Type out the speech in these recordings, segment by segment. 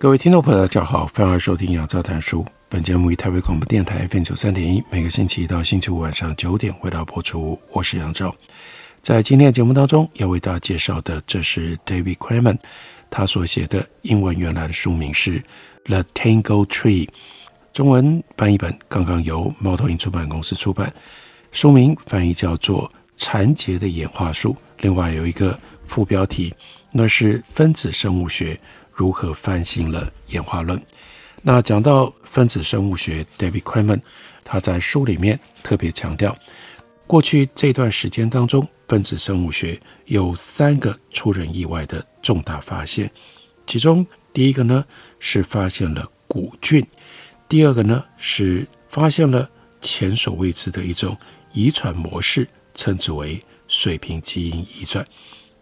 各位听众朋友，大家好，欢迎收听杨照谈书。本节目以台北广播电台 FM 九三点一，每个星期一到星期五晚上九点回到播出。我是杨照，在今天的节目当中要为大家介绍的，这是 David Quammen 他所写的英文原来的书名是《The Tangled Tree》，中文翻译本刚刚由猫头鹰出版公司出版，书名翻译叫做《缠结的演化树》，另外有一个副标题，那是分子生物学。如何翻新了演化论？那讲到分子生物学，David Quammen 他在书里面特别强调，过去这段时间当中，分子生物学有三个出人意外的重大发现。其中第一个呢是发现了古菌，第二个呢是发现了前所未知的一种遗传模式，称之为水平基因遗传。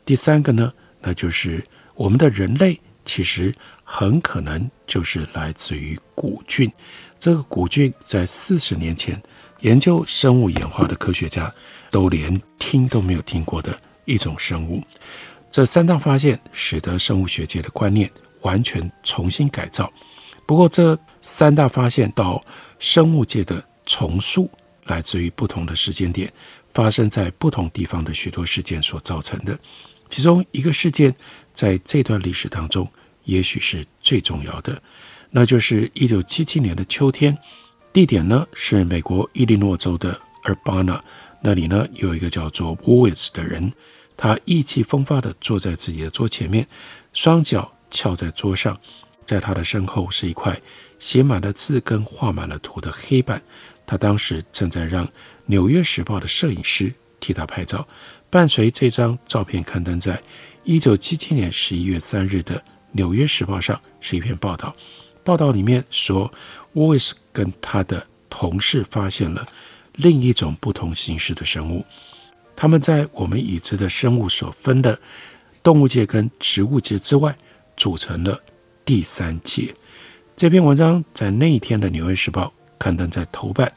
第三个呢，那就是我们的人类。其实很可能就是来自于古菌。这个古菌在四十年前，研究生物演化的科学家都连听都没有听过的一种生物。这三大发现使得生物学界的观念完全重新改造。不过，这三大发现到生物界的重塑，来自于不同的时间点，发生在不同地方的许多事件所造成的。其中一个事件，在这段历史当中，也许是最重要的，那就是一九七七年的秋天，地点呢是美国伊利诺州的 Urbana，那里呢有一个叫做 Woods 的人，他意气风发地坐在自己的桌前面，双脚翘在桌上，在他的身后是一块写满了字跟画满了图的黑板，他当时正在让《纽约时报》的摄影师替他拍照。伴随这张照片刊登在一九七七年十一月三日的《纽约时报》上，是一篇报道。报道里面说，沃伊斯跟他的同事发现了另一种不同形式的生物。他们在我们已知的生物所分的动物界跟植物界之外，组成了第三界。这篇文章在那一天的《纽约时报》刊登在头版，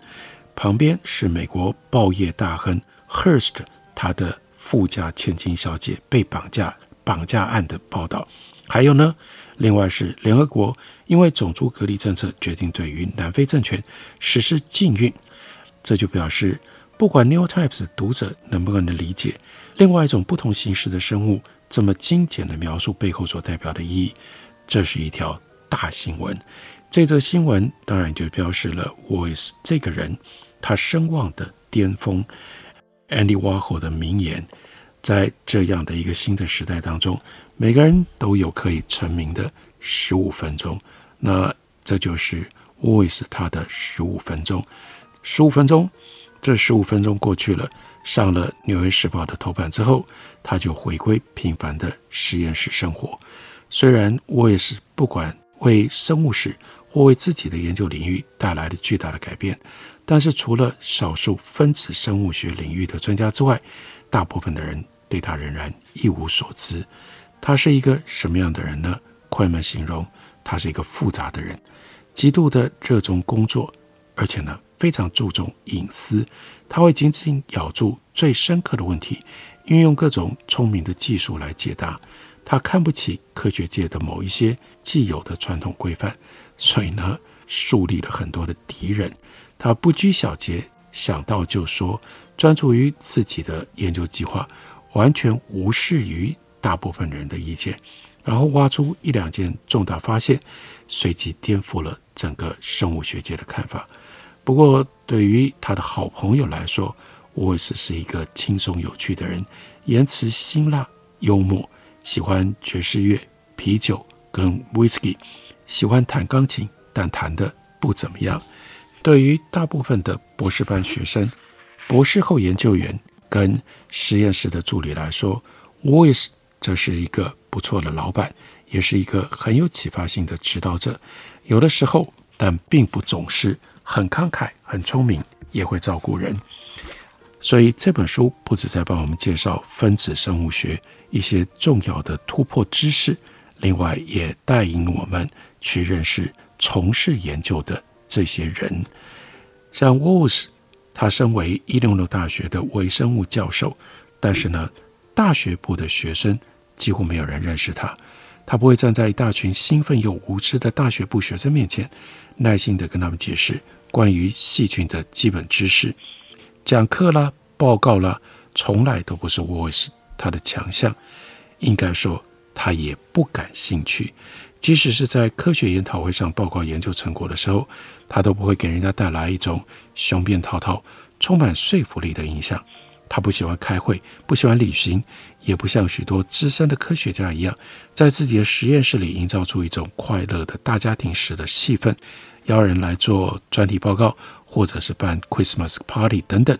旁边是美国报业大亨 Hearst。他的富家千金小姐被绑架绑架案的报道，还有呢，另外是联合国因为种族隔离政策决定对于南非政权实施禁运，这就表示不管《New Times》读者能不能理解另外一种不同形式的生物这么精简的描述背后所代表的意义，这是一条大新闻。这则新闻当然就标示了 Voice 这个人他声望的巅峰。Andy Warhol 的名言，在这样的一个新的时代当中，每个人都有可以成名的十五分钟。那这就是 Wallis 他的十五分钟。十五分钟，这十五分钟过去了，上了《纽约时报》的头版之后，他就回归平凡的实验室生活。虽然 Wallis 不管为生物史或为自己的研究领域带来了巨大的改变。但是，除了少数分子生物学领域的专家之外，大部分的人对他仍然一无所知。他是一个什么样的人呢？快门形容他是一个复杂的人，极度的热衷工作，而且呢非常注重隐私。他会紧紧咬住最深刻的问题，运用各种聪明的技术来解答。他看不起科学界的某一些既有的传统规范，所以呢树立了很多的敌人。他不拘小节，想到就说，专注于自己的研究计划，完全无视于大部分人的意见，然后挖出一两件重大发现，随即颠覆了整个生物学界的看法。不过，对于他的好朋友来说，沃伊斯是一个轻松有趣的人，言辞辛辣幽默，喜欢爵士乐、啤酒跟 whisky，，喜欢弹钢琴，但弹得不怎么样。对于大部分的博士班学生、博士后研究员跟实验室的助理来说，沃伊斯这是一个不错的老板，也是一个很有启发性的指导者。有的时候，但并不总是很慷慨、很聪明，也会照顾人。所以这本书不止在帮我们介绍分子生物学一些重要的突破知识，另外也带领我们去认识从事研究的这些人。像沃斯，他身为伊利诺大学的微生物教授，但是呢，大学部的学生几乎没有人认识他。他不会站在一大群兴奋又无知的大学部学生面前，耐心地跟他们解释关于细菌的基本知识。讲课啦，报告啦，从来都不是沃斯他的强项。应该说，他也不感兴趣。即使是在科学研讨会上报告研究成果的时候，他都不会给人家带来一种雄辩滔滔、充满说服力的印象。他不喜欢开会，不喜欢旅行，也不像许多资深的科学家一样，在自己的实验室里营造出一种快乐的大家庭式的气氛，邀人来做专题报告，或者是办 Christmas party 等等。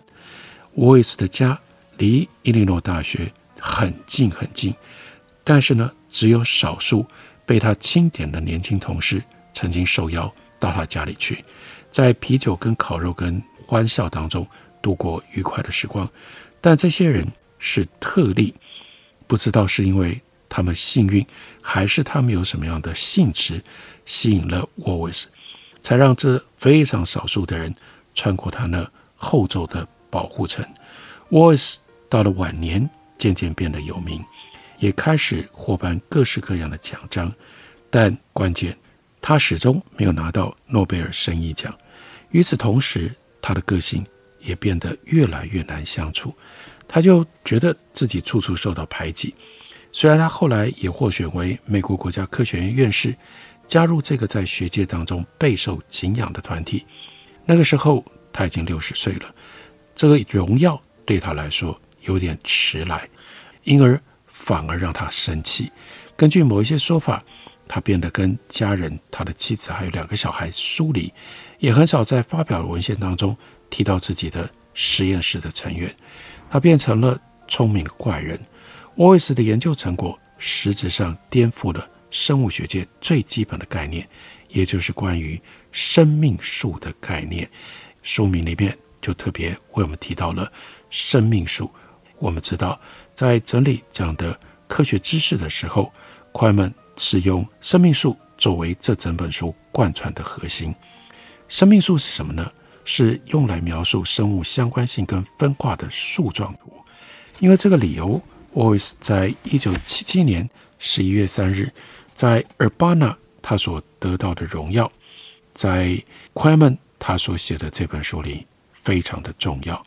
沃尔斯的家离伊利诺大学很近很近，但是呢，只有少数被他钦点的年轻同事曾经受邀到他家里去，在啤酒跟烤肉跟欢笑当中度过愉快的时光。但这些人是特例，不知道是因为他们幸运，还是他们有什么样的性质吸引了沃尔斯，才让这非常少数的人穿过他那厚重的保护层。沃尔斯到了晚年渐渐变得有名，也开始获颁各式各样的奖章，但关键，他始终没有拿到诺贝尔生理奖。与此同时，他的个性也变得越来越难相处。他就觉得自己处处受到排挤，虽然他后来也获选为美国国家科学院院士，加入这个在学界当中备受敬仰的团体。那个时候他已经六十岁了，这个荣耀对他来说有点迟来，因而反而让他生气。根据某一些说法，他变得跟家人、他的妻子还有两个小孩疏离，也很少在发表的文献当中提到自己的实验室的成员。他变成了聪明的怪人。沃尔斯的研究成果实质上颠覆了生物学界最基本的概念，也就是关于生命树的概念。书名里面就特别为我们提到了生命树。我们知道，在整理讲的科学知识的时候，快门是用生命树作为这整本书贯穿的核心。生命树是什么呢？是用来描述生物相关性跟分化的树状图。因为这个理由，沃尔斯在一九七七年十一月三日，在 Urbana 他所得到的荣耀，在快门他所写的这本书里非常的重要。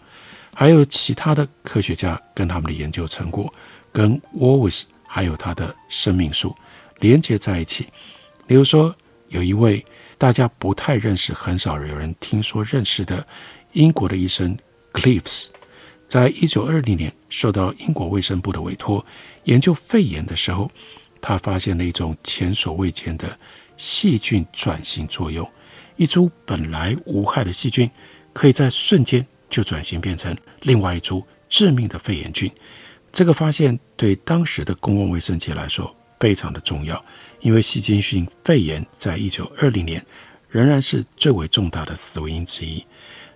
还有其他的科学家跟他们的研究成果，跟沃尔斯还有他的生命树连接在一起。比如说，有一位。大家不太认识，很少有人听说认识的英国的医生 Cliffs，在一九二零年受到英国卫生部的委托研究肺炎的时候，他发现了一种前所未见的细菌转型作用。一株本来无害的细菌，可以在瞬间就转型变成另外一株致命的肺炎菌。这个发现对当时的公共卫生界来说非常的重要。因为细菌性肺炎在一九二零年仍然是最为重大的死因之一。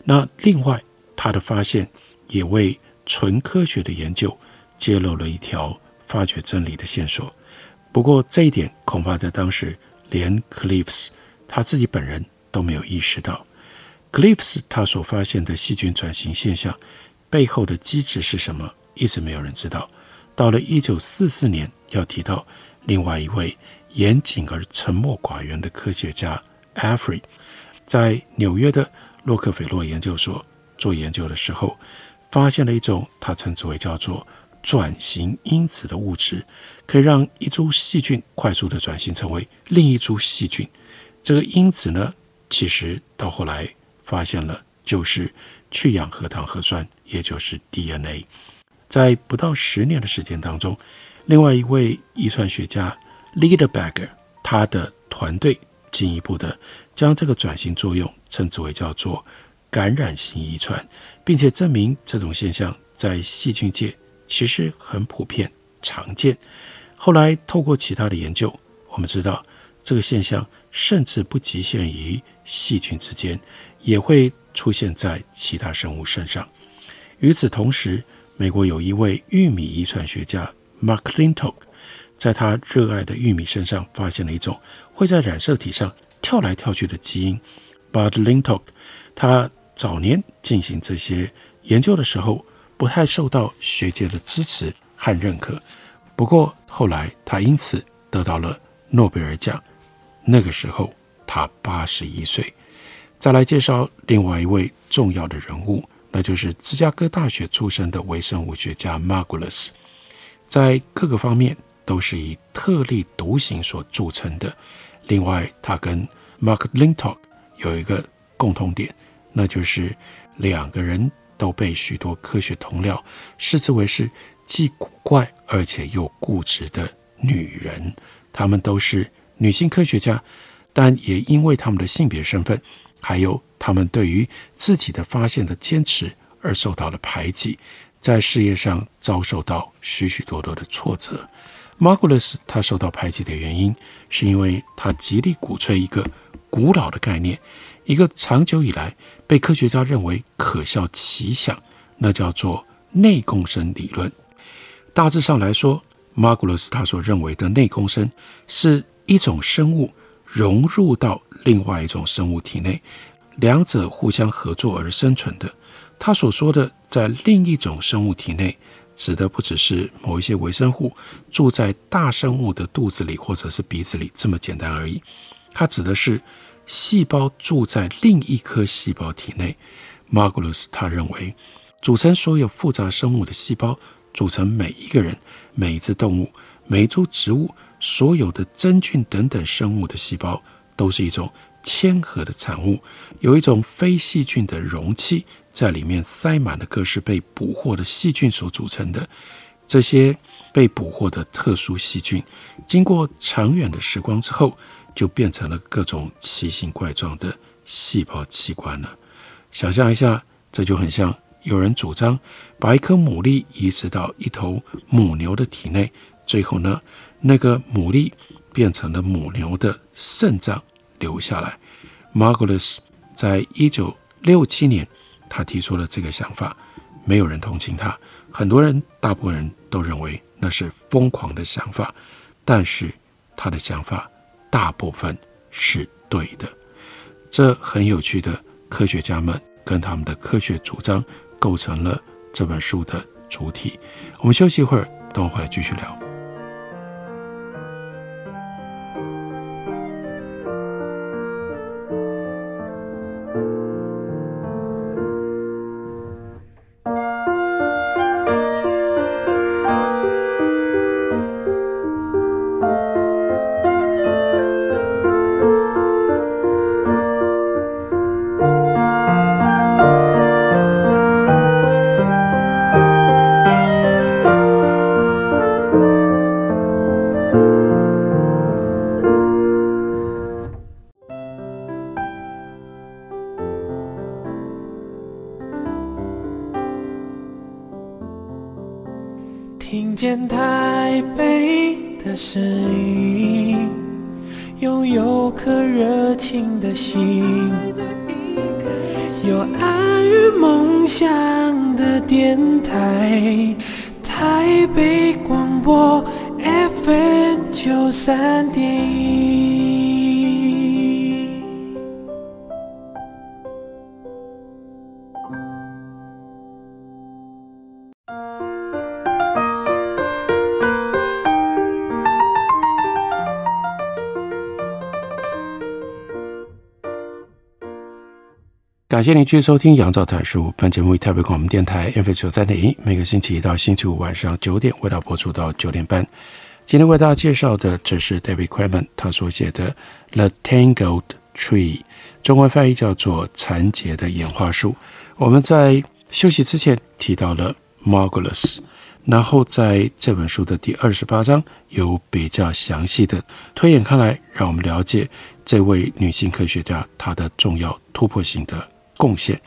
那另外，他的发现也为纯科学的研究揭露了一条发掘真理的线索。不过，这一点恐怕在当时连 Cliffs 他自己本人都没有意识到。Cliffs 他所发现的细菌转型现象背后的机制是什么，一直没有人知道。到了一九四四年，要提到另外一位。严谨而沉默寡言的科学家 Alfred 在纽约的洛克菲勒研究所做研究的时候，发现了一种他称之为叫做转型因子的物质，可以让一株细菌快速地转型成为另一株细菌。这个因子呢，其实到后来发现了，就是去氧核糖核酸，也就是 DNA。在不到十年的时间当中，另外一位遗传学家。Liederberger 他的团队进一步的将这个转型作用称之为叫做感染性遗传，并且证明这种现象在细菌界其实很普遍，常见。后来透过其他的研究，我们知道这个现象甚至不局限于细菌之间，也会出现在其他生物身上。与此同时，美国有一位玉米遗传学家 Mark Lintock，在他热爱的玉米身上发现了一种会在染色体上跳来跳去的基因。But Lintock，他早年进行这些研究的时候，不太受到学界的支持和认可。不过后来他因此得到了诺贝尔奖。那个时候他八十一岁。再来介绍另外一位重要的人物，那就是芝加哥大学出身的微生物学家 Margulis，在各个方面都是以特立独行所著称的。另外，他跟 Mark Lintock 有一个共同点，那就是两个人都被许多科学同僚视之为是既古怪而且又固执的女人。她们都是女性科学家，但也因为她们的性别身份，还有他们对于自己的发现的坚持，而受到了排挤，在事业上遭受到许许多多的挫折。Margulis 他受到排挤的原因，是因为他极力鼓吹一个古老的概念，一个长久以来被科学家认为可笑奇想，那叫做内共生理论。大致上来说，Margulis 他所认为的内共生是一种生物融入到另外一种生物体内，两者互相合作而生存的。他所说的在另一种生物体内，指的不只是某一些微生物住在大生物的肚子里或者是鼻子里这么简单而已。他指的是细胞住在另一颗细胞体内。Margulis 他认为，组成所有复杂生物的细胞，组成每一个人、每一只动物、每株植物、所有的真菌等等生物的细胞，都是一种谦和的产物，有一种非细菌的容器，在里面塞满了各式被捕获的细菌所组成的。这些被捕获的特殊细菌，经过长远的时光之后，就变成了各种奇形怪状的细胞器官了。想象一下，这就很像有人主张把一颗牡蛎移植到一头母牛的体内，最后呢，那个牡蛎变成了母牛的肾脏留下来。Margulis 在一九六七年，他提出了这个想法，没有人同情他，很多人，大部分人都认为那是疯狂的想法，但是他的想法。大部分是对的，这很有趣的科学家们跟他们的科学主张构成了这本书的主体。我们休息一会儿，等我回来继续聊。的声音，拥有颗热情的心，有爱梦想的电台，台北广播 FM 九三点。感谢您继续收听《杨照谈书》。本节目以台北广播电台 FM 九三点一，每个星期一到星期五晚上九点，为大家播出到九点半。今天为大家介绍的，这是 David Quammen 他所写的《The Tangled Tree》，中文翻译叫做《缠结的演化树》。我们在休息之前提到了 Margulis，然后在这本书的第二十八章有比较详细的推演看来，让我们了解这位女性科学家她的重要突破性的贡献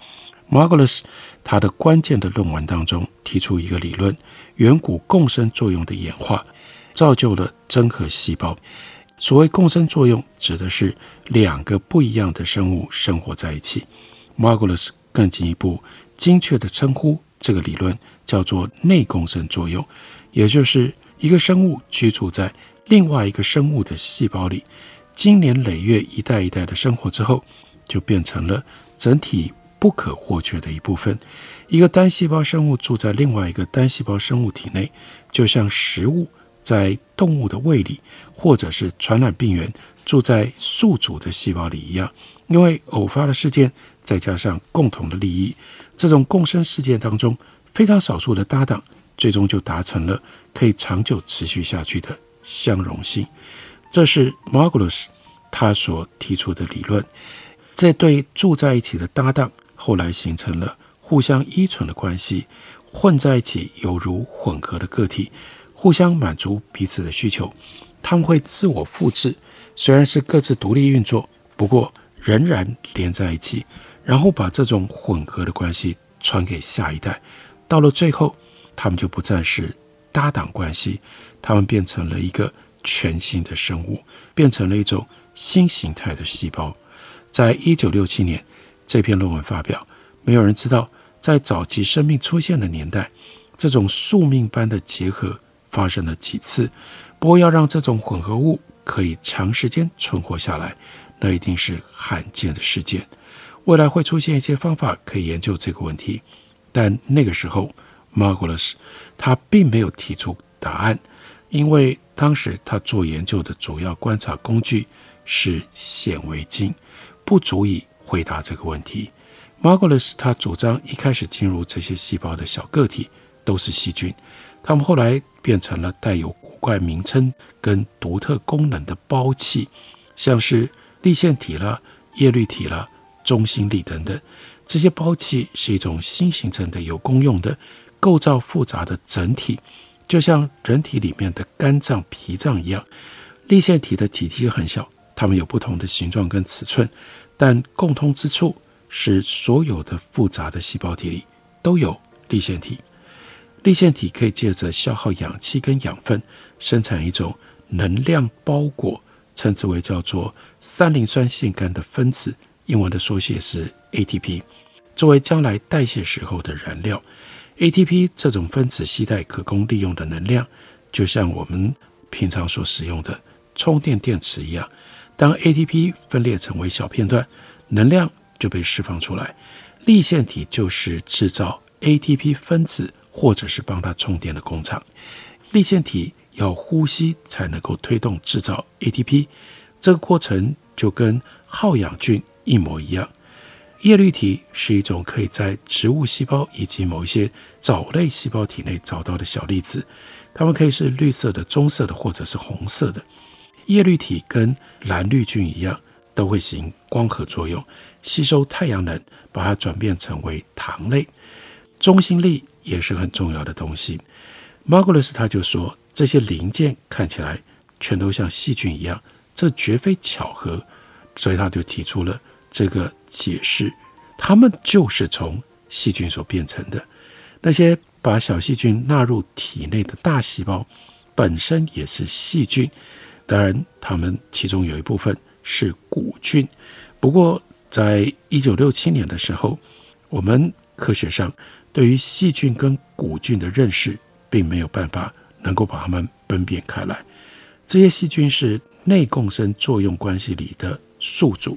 ，Margulis 他的关键的论文当中提出一个理论：远古共生作用的演化造就了真核细胞。所谓共生作用，指的是两个不一样的生物生活在一起。Margulis 更进一步精确地称呼这个理论叫做内共生作用，也就是一个生物居住在另外一个生物的细胞里，经年累月、一代一代的生活之后，就变成了整体不可或缺的一部分。一个单细胞生物住在另外一个单细胞生物体内，就像食物在动物的胃里，或者是传染病源住在宿主的细胞里一样。因为偶发的事件，再加上共同的利益，这种共生事件当中非常少数的搭档，最终就达成了可以长久持续下去的相容性。这是 Margulis 他所提出的理论。这对住在一起的搭档后来形成了互相依存的关系，混在一起犹如混合的个体，互相满足彼此的需求。他们会自我复制，虽然是各自独立运作，不过仍然连在一起，然后把这种混合的关系传给下一代。到了最后，他们就不再是搭档关系，他们变成了一个全新的生物，变成了一种新形态的细胞。在一九六七年，这篇论文发表。没有人知道，在早期生命出现的年代，这种宿命般的结合发生了几次。不过，要让这种混合物可以长时间存活下来，那一定是罕见的事件。未来会出现一些方法可以研究这个问题，但那个时候，Margulis 他并没有提出答案。因为当时他做研究的主要观察工具是显微镜，不足以回答这个问题。Margulis 他主张一开始进入这些细胞的小个体都是细菌，他们后来变成了带有古怪名称跟独特功能的胞器，像是立线体啦、叶绿体啦、中心粒等等。这些胞器是一种新形成的有功用的构造复杂的整体。就像人体里面的肝脏、脾脏一样，立线体的体积很小，它们有不同的形状跟尺寸，但共通之处是所有的复杂的细胞体里都有粒线体。粒线体可以借着消耗氧气跟养分，生产一种能量包裹，称之为叫做三磷酸腺苷的分子，英文的缩写是 ATP，作为将来代谢时候的燃料。ATP 这种分子携带可供利用的能量，就像我们平常所使用的充电电池一样。当 ATP 分裂成为小片段，能量就被释放出来。粒线体就是制造 ATP 分子或者是帮它充电的工厂。粒线体要呼吸才能够推动制造 ATP，这个过程就跟耗氧菌一模一样。叶绿体是一种可以在植物细胞以及某一些藻类细胞体内找到的小粒子，它们可以是绿色的、棕色的或者是红色的。叶绿体跟蓝绿菌一样，都会行光合作用，吸收太阳能，把它转变成为糖类。中心粒也是很重要的东西。Margulis 他就说，这些零件看起来全都像细菌一样，这绝非巧合，所以他就提出了。这个解释，它们就是从细菌所变成的。那些把小细菌纳入体内的大细胞，本身也是细菌。当然，它们其中有一部分是古菌。不过，在一九六七年的时候，我们科学上对于细菌跟古菌的认识，并没有办法能够把它们分辨开来。这些细菌是内共生作用关系里的宿主。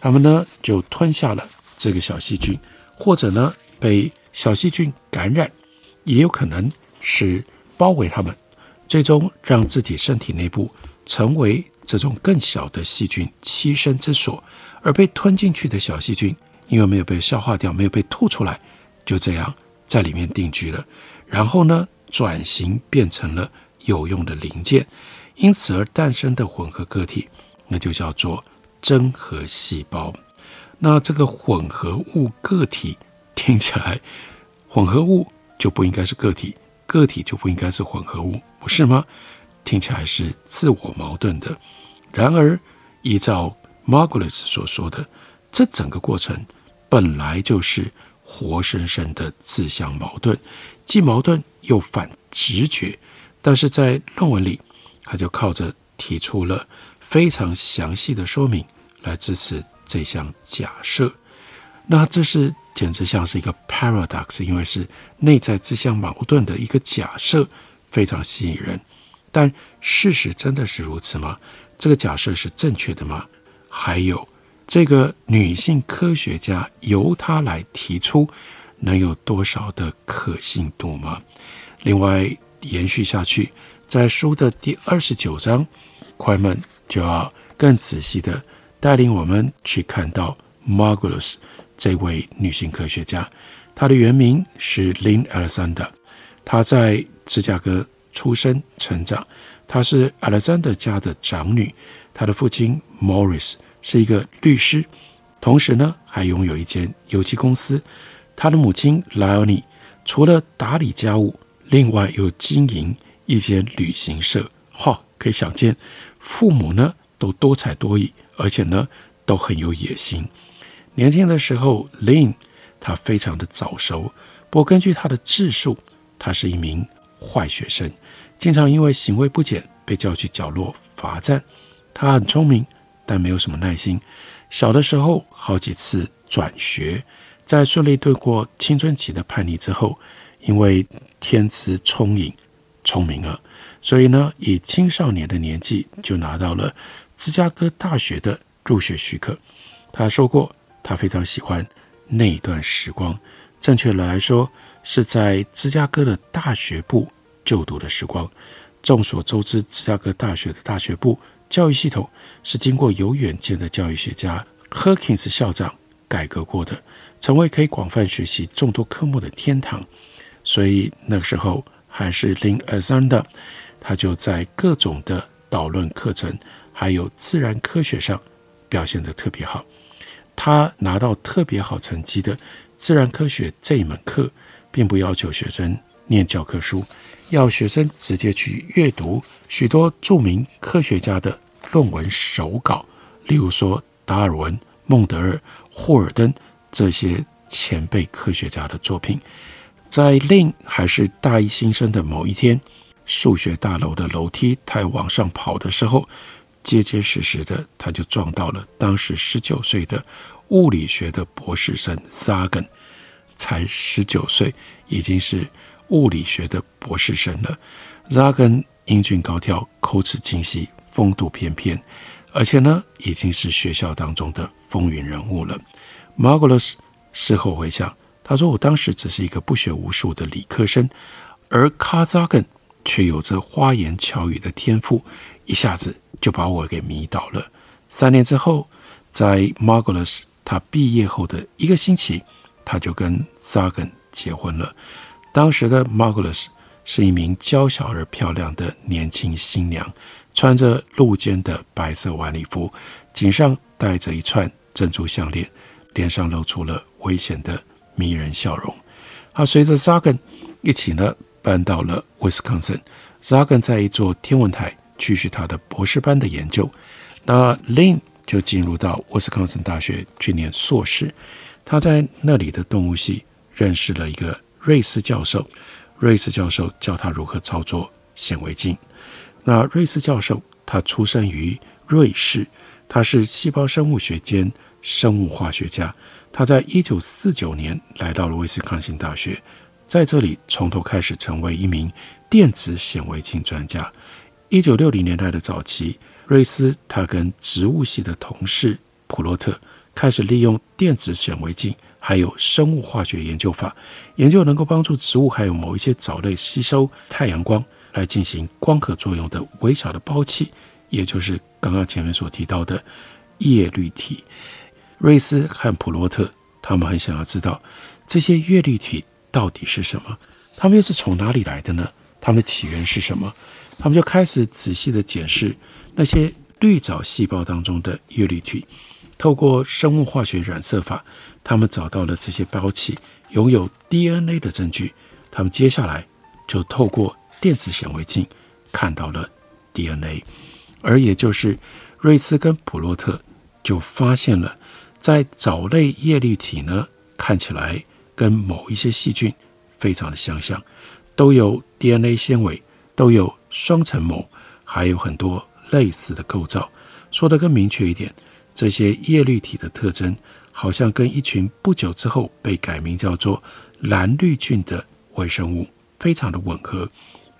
他们呢就吞下了这个小细菌，或者呢被小细菌感染，也有可能是包围他们，最终让自己身体内部成为这种更小的细菌栖身之所。而被吞进去的小细菌，因为没有被消化掉，没有被吐出来，就这样在里面定居了。然后呢转型变成了有用的零件，因此而诞生的混合个体，那就叫做。真核细胞，那这个混合物个体听起来，混合物就不应该是个体，个体就不应该是混合物，不是吗？听起来是自我矛盾的。然而，依照 Margulis 所说的，这整个过程本来就是活生生的自相矛盾，既矛盾又反直觉。但是在论文里，他就靠着提出了非常详细的说明来支持这项假设。那这是简直像是一个 paradox，因为是内在自相矛盾的一个假设，非常吸引人。但事实真的是如此吗？这个假设是正确的吗？还有这个女性科学家由她来提出，能有多少的可信度吗？另外。延续下去，在书的第二十九章，快门就要更仔细的带领我们去看到 Margulis 这位女性科学家。她的原名是 Lynn Alexander，她在芝加哥出生成长，她是 Alexander 家的长女。她的父亲 Morris 是一个律师，同时呢还拥有一间油漆公司。她的母亲 Leonie 除了打理家务。另外又经营一间旅行社，哈、可以想见，父母呢都多才多艺，而且呢都很有野心。年轻的时候，Lynn 她非常的早熟，不过根据她的自述，她是一名坏学生，经常因为行为不检被叫去角落罚站。他很聪明，但没有什么耐心。小的时候好几次转学，在顺利度过青春期的叛逆之后。因为天资聪颖、聪明了，所以呢，以青少年的年纪就拿到了芝加哥大学的入学许可。他说过，他非常喜欢那段时光，正确的来说，是在芝加哥的大学部就读的时光。众所周知，芝加哥大学的大学部教育系统是经过有远见的教育学家 Herkins 校长改革过的，成为可以广泛学习众多科目的天堂。所以那个时候还是 Lynn Alexander，他就在各种的导论课程，还有自然科学上表现得特别好。他拿到特别好成绩的自然科学这一门课，并不要求学生念教科书，要学生直接去阅读许多著名科学家的论文手稿，例如说达尔文、孟德尔、霍尔登这些前辈科学家的作品。在 Lynn 还是大一新生的某一天，数学大楼的楼梯，他往上跑的时候，结结实实的，他就撞到了当时十九岁的物理学的博士生 Sagan，才十九岁，已经是物理学的博士生了。Zagan 英俊高挑，口齿清晰，风度翩翩，而且呢，已经是学校当中的风云人物了。Margulis 事后回想。他说：“我当时只是一个不学无术的理科生，而卡扎根却有着花言巧语的天赋，一下子就把我给迷倒了。三年之后，在 Margulis 他毕业后的一个星期，他就跟 Zagan 结婚了。当时的 Margulis 是一名娇小而漂亮的年轻新娘，穿着露肩的白色晚礼服，颈上戴着一串珍珠项链，脸上露出了危险的。”迷人笑容。她随着 Zagan 一起呢，搬到了威斯康星。Zagan 在一座天文台继续他的博士班的研究。那 Lin 就进入到威斯康星大学去念硕士。他在那里的动物系认识了一个瑞斯教授。瑞斯教授教他如何操作显微镜。那瑞斯教授他出生于瑞士，他是细胞生物学兼生物化学家。他在一九四九年来到了威斯康星大学，在这里从头开始成为一名电子显微镜专家。一九六零年代的早期，瑞斯他跟植物系的同事普洛特开始利用电子显微镜还有生物化学研究法，研究能够帮助植物还有某一些藻类吸收太阳光来进行光合作用的微小的胞器，也就是刚刚前面所提到的叶绿体。瑞斯和普洛特，他们很想要知道这些叶绿体到底是什么，他们又是从哪里来的呢？它们的起源是什么？他们就开始仔细地检视那些绿藻细胞当中的叶绿体，透过生物化学染色法，他们找到了这些胞器拥有 DNA 的证据。他们接下来就透过电子显微镜看到了 DNA，而也就是瑞斯跟普洛特就发现了。在藻类叶绿体呢，看起来跟某一些细菌非常的相像，都有 DNA 纤维，都有双层膜，还有很多类似的构造。说得更明确一点，这些叶绿体的特征好像跟一群不久之后被改名叫做蓝绿菌的微生物非常的吻合。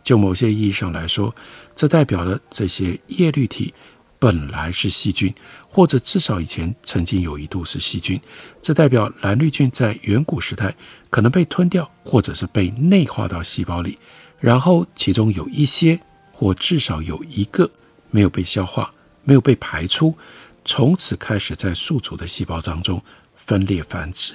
就某些意义上来说，这代表了这些叶绿体本来是细菌，或者至少以前曾经有一度是细菌。这代表蓝绿菌在远古时代可能被吞掉，或者是被内化到细胞里，然后其中有一些，或至少有一个没有被消化。没有被排出，从此开始在宿主的细胞当中分裂繁殖，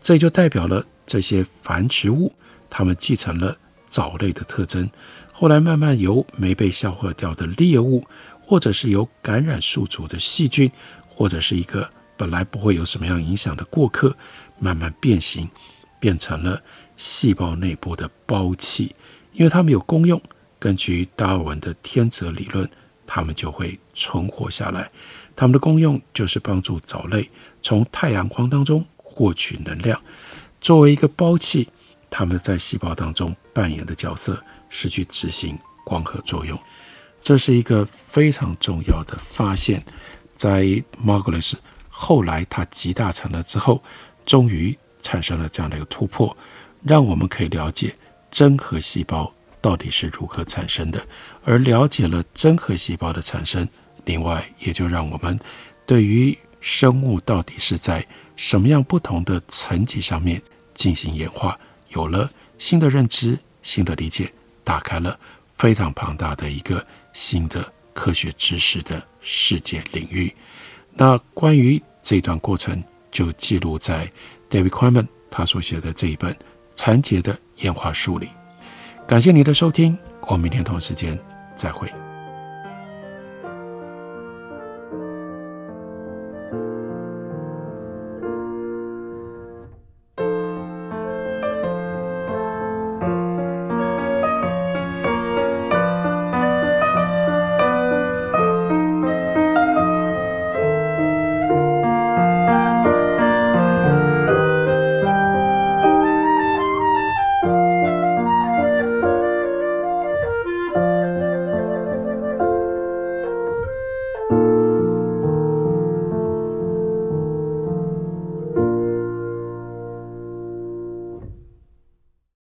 这也就代表了这些繁殖物，它们继承了藻类的特征，后来慢慢由没被消化掉的猎物，或者是由感染宿主的细菌，或者是一个本来不会有什么样影响的过客，慢慢变形，变成了细胞内部的胞器，因为它们有功用。根据达尔文的天择理论。它们就会存活下来。它们的功用就是帮助藻类从太阳光当中获取能量。作为一个胞器，它们在细胞当中扮演的角色是去执行光合作用。这是一个非常重要的发现。在 Margulis 后来他集大成了之后，终于产生了这样的一个突破，让我们可以了解真核细胞。到底是如何产生的？而了解了真核细胞的产生，另外也就让我们对于生物到底是在什么样不同的层级上面进行演化，有了新的认知、新的理解，打开了非常庞大的一个新的科学知识的世界领域。那关于这段过程，就记录在 David Quammen 他所写的这一本《残结的演化书》里。感谢你的收听，我们明天同一时间再会。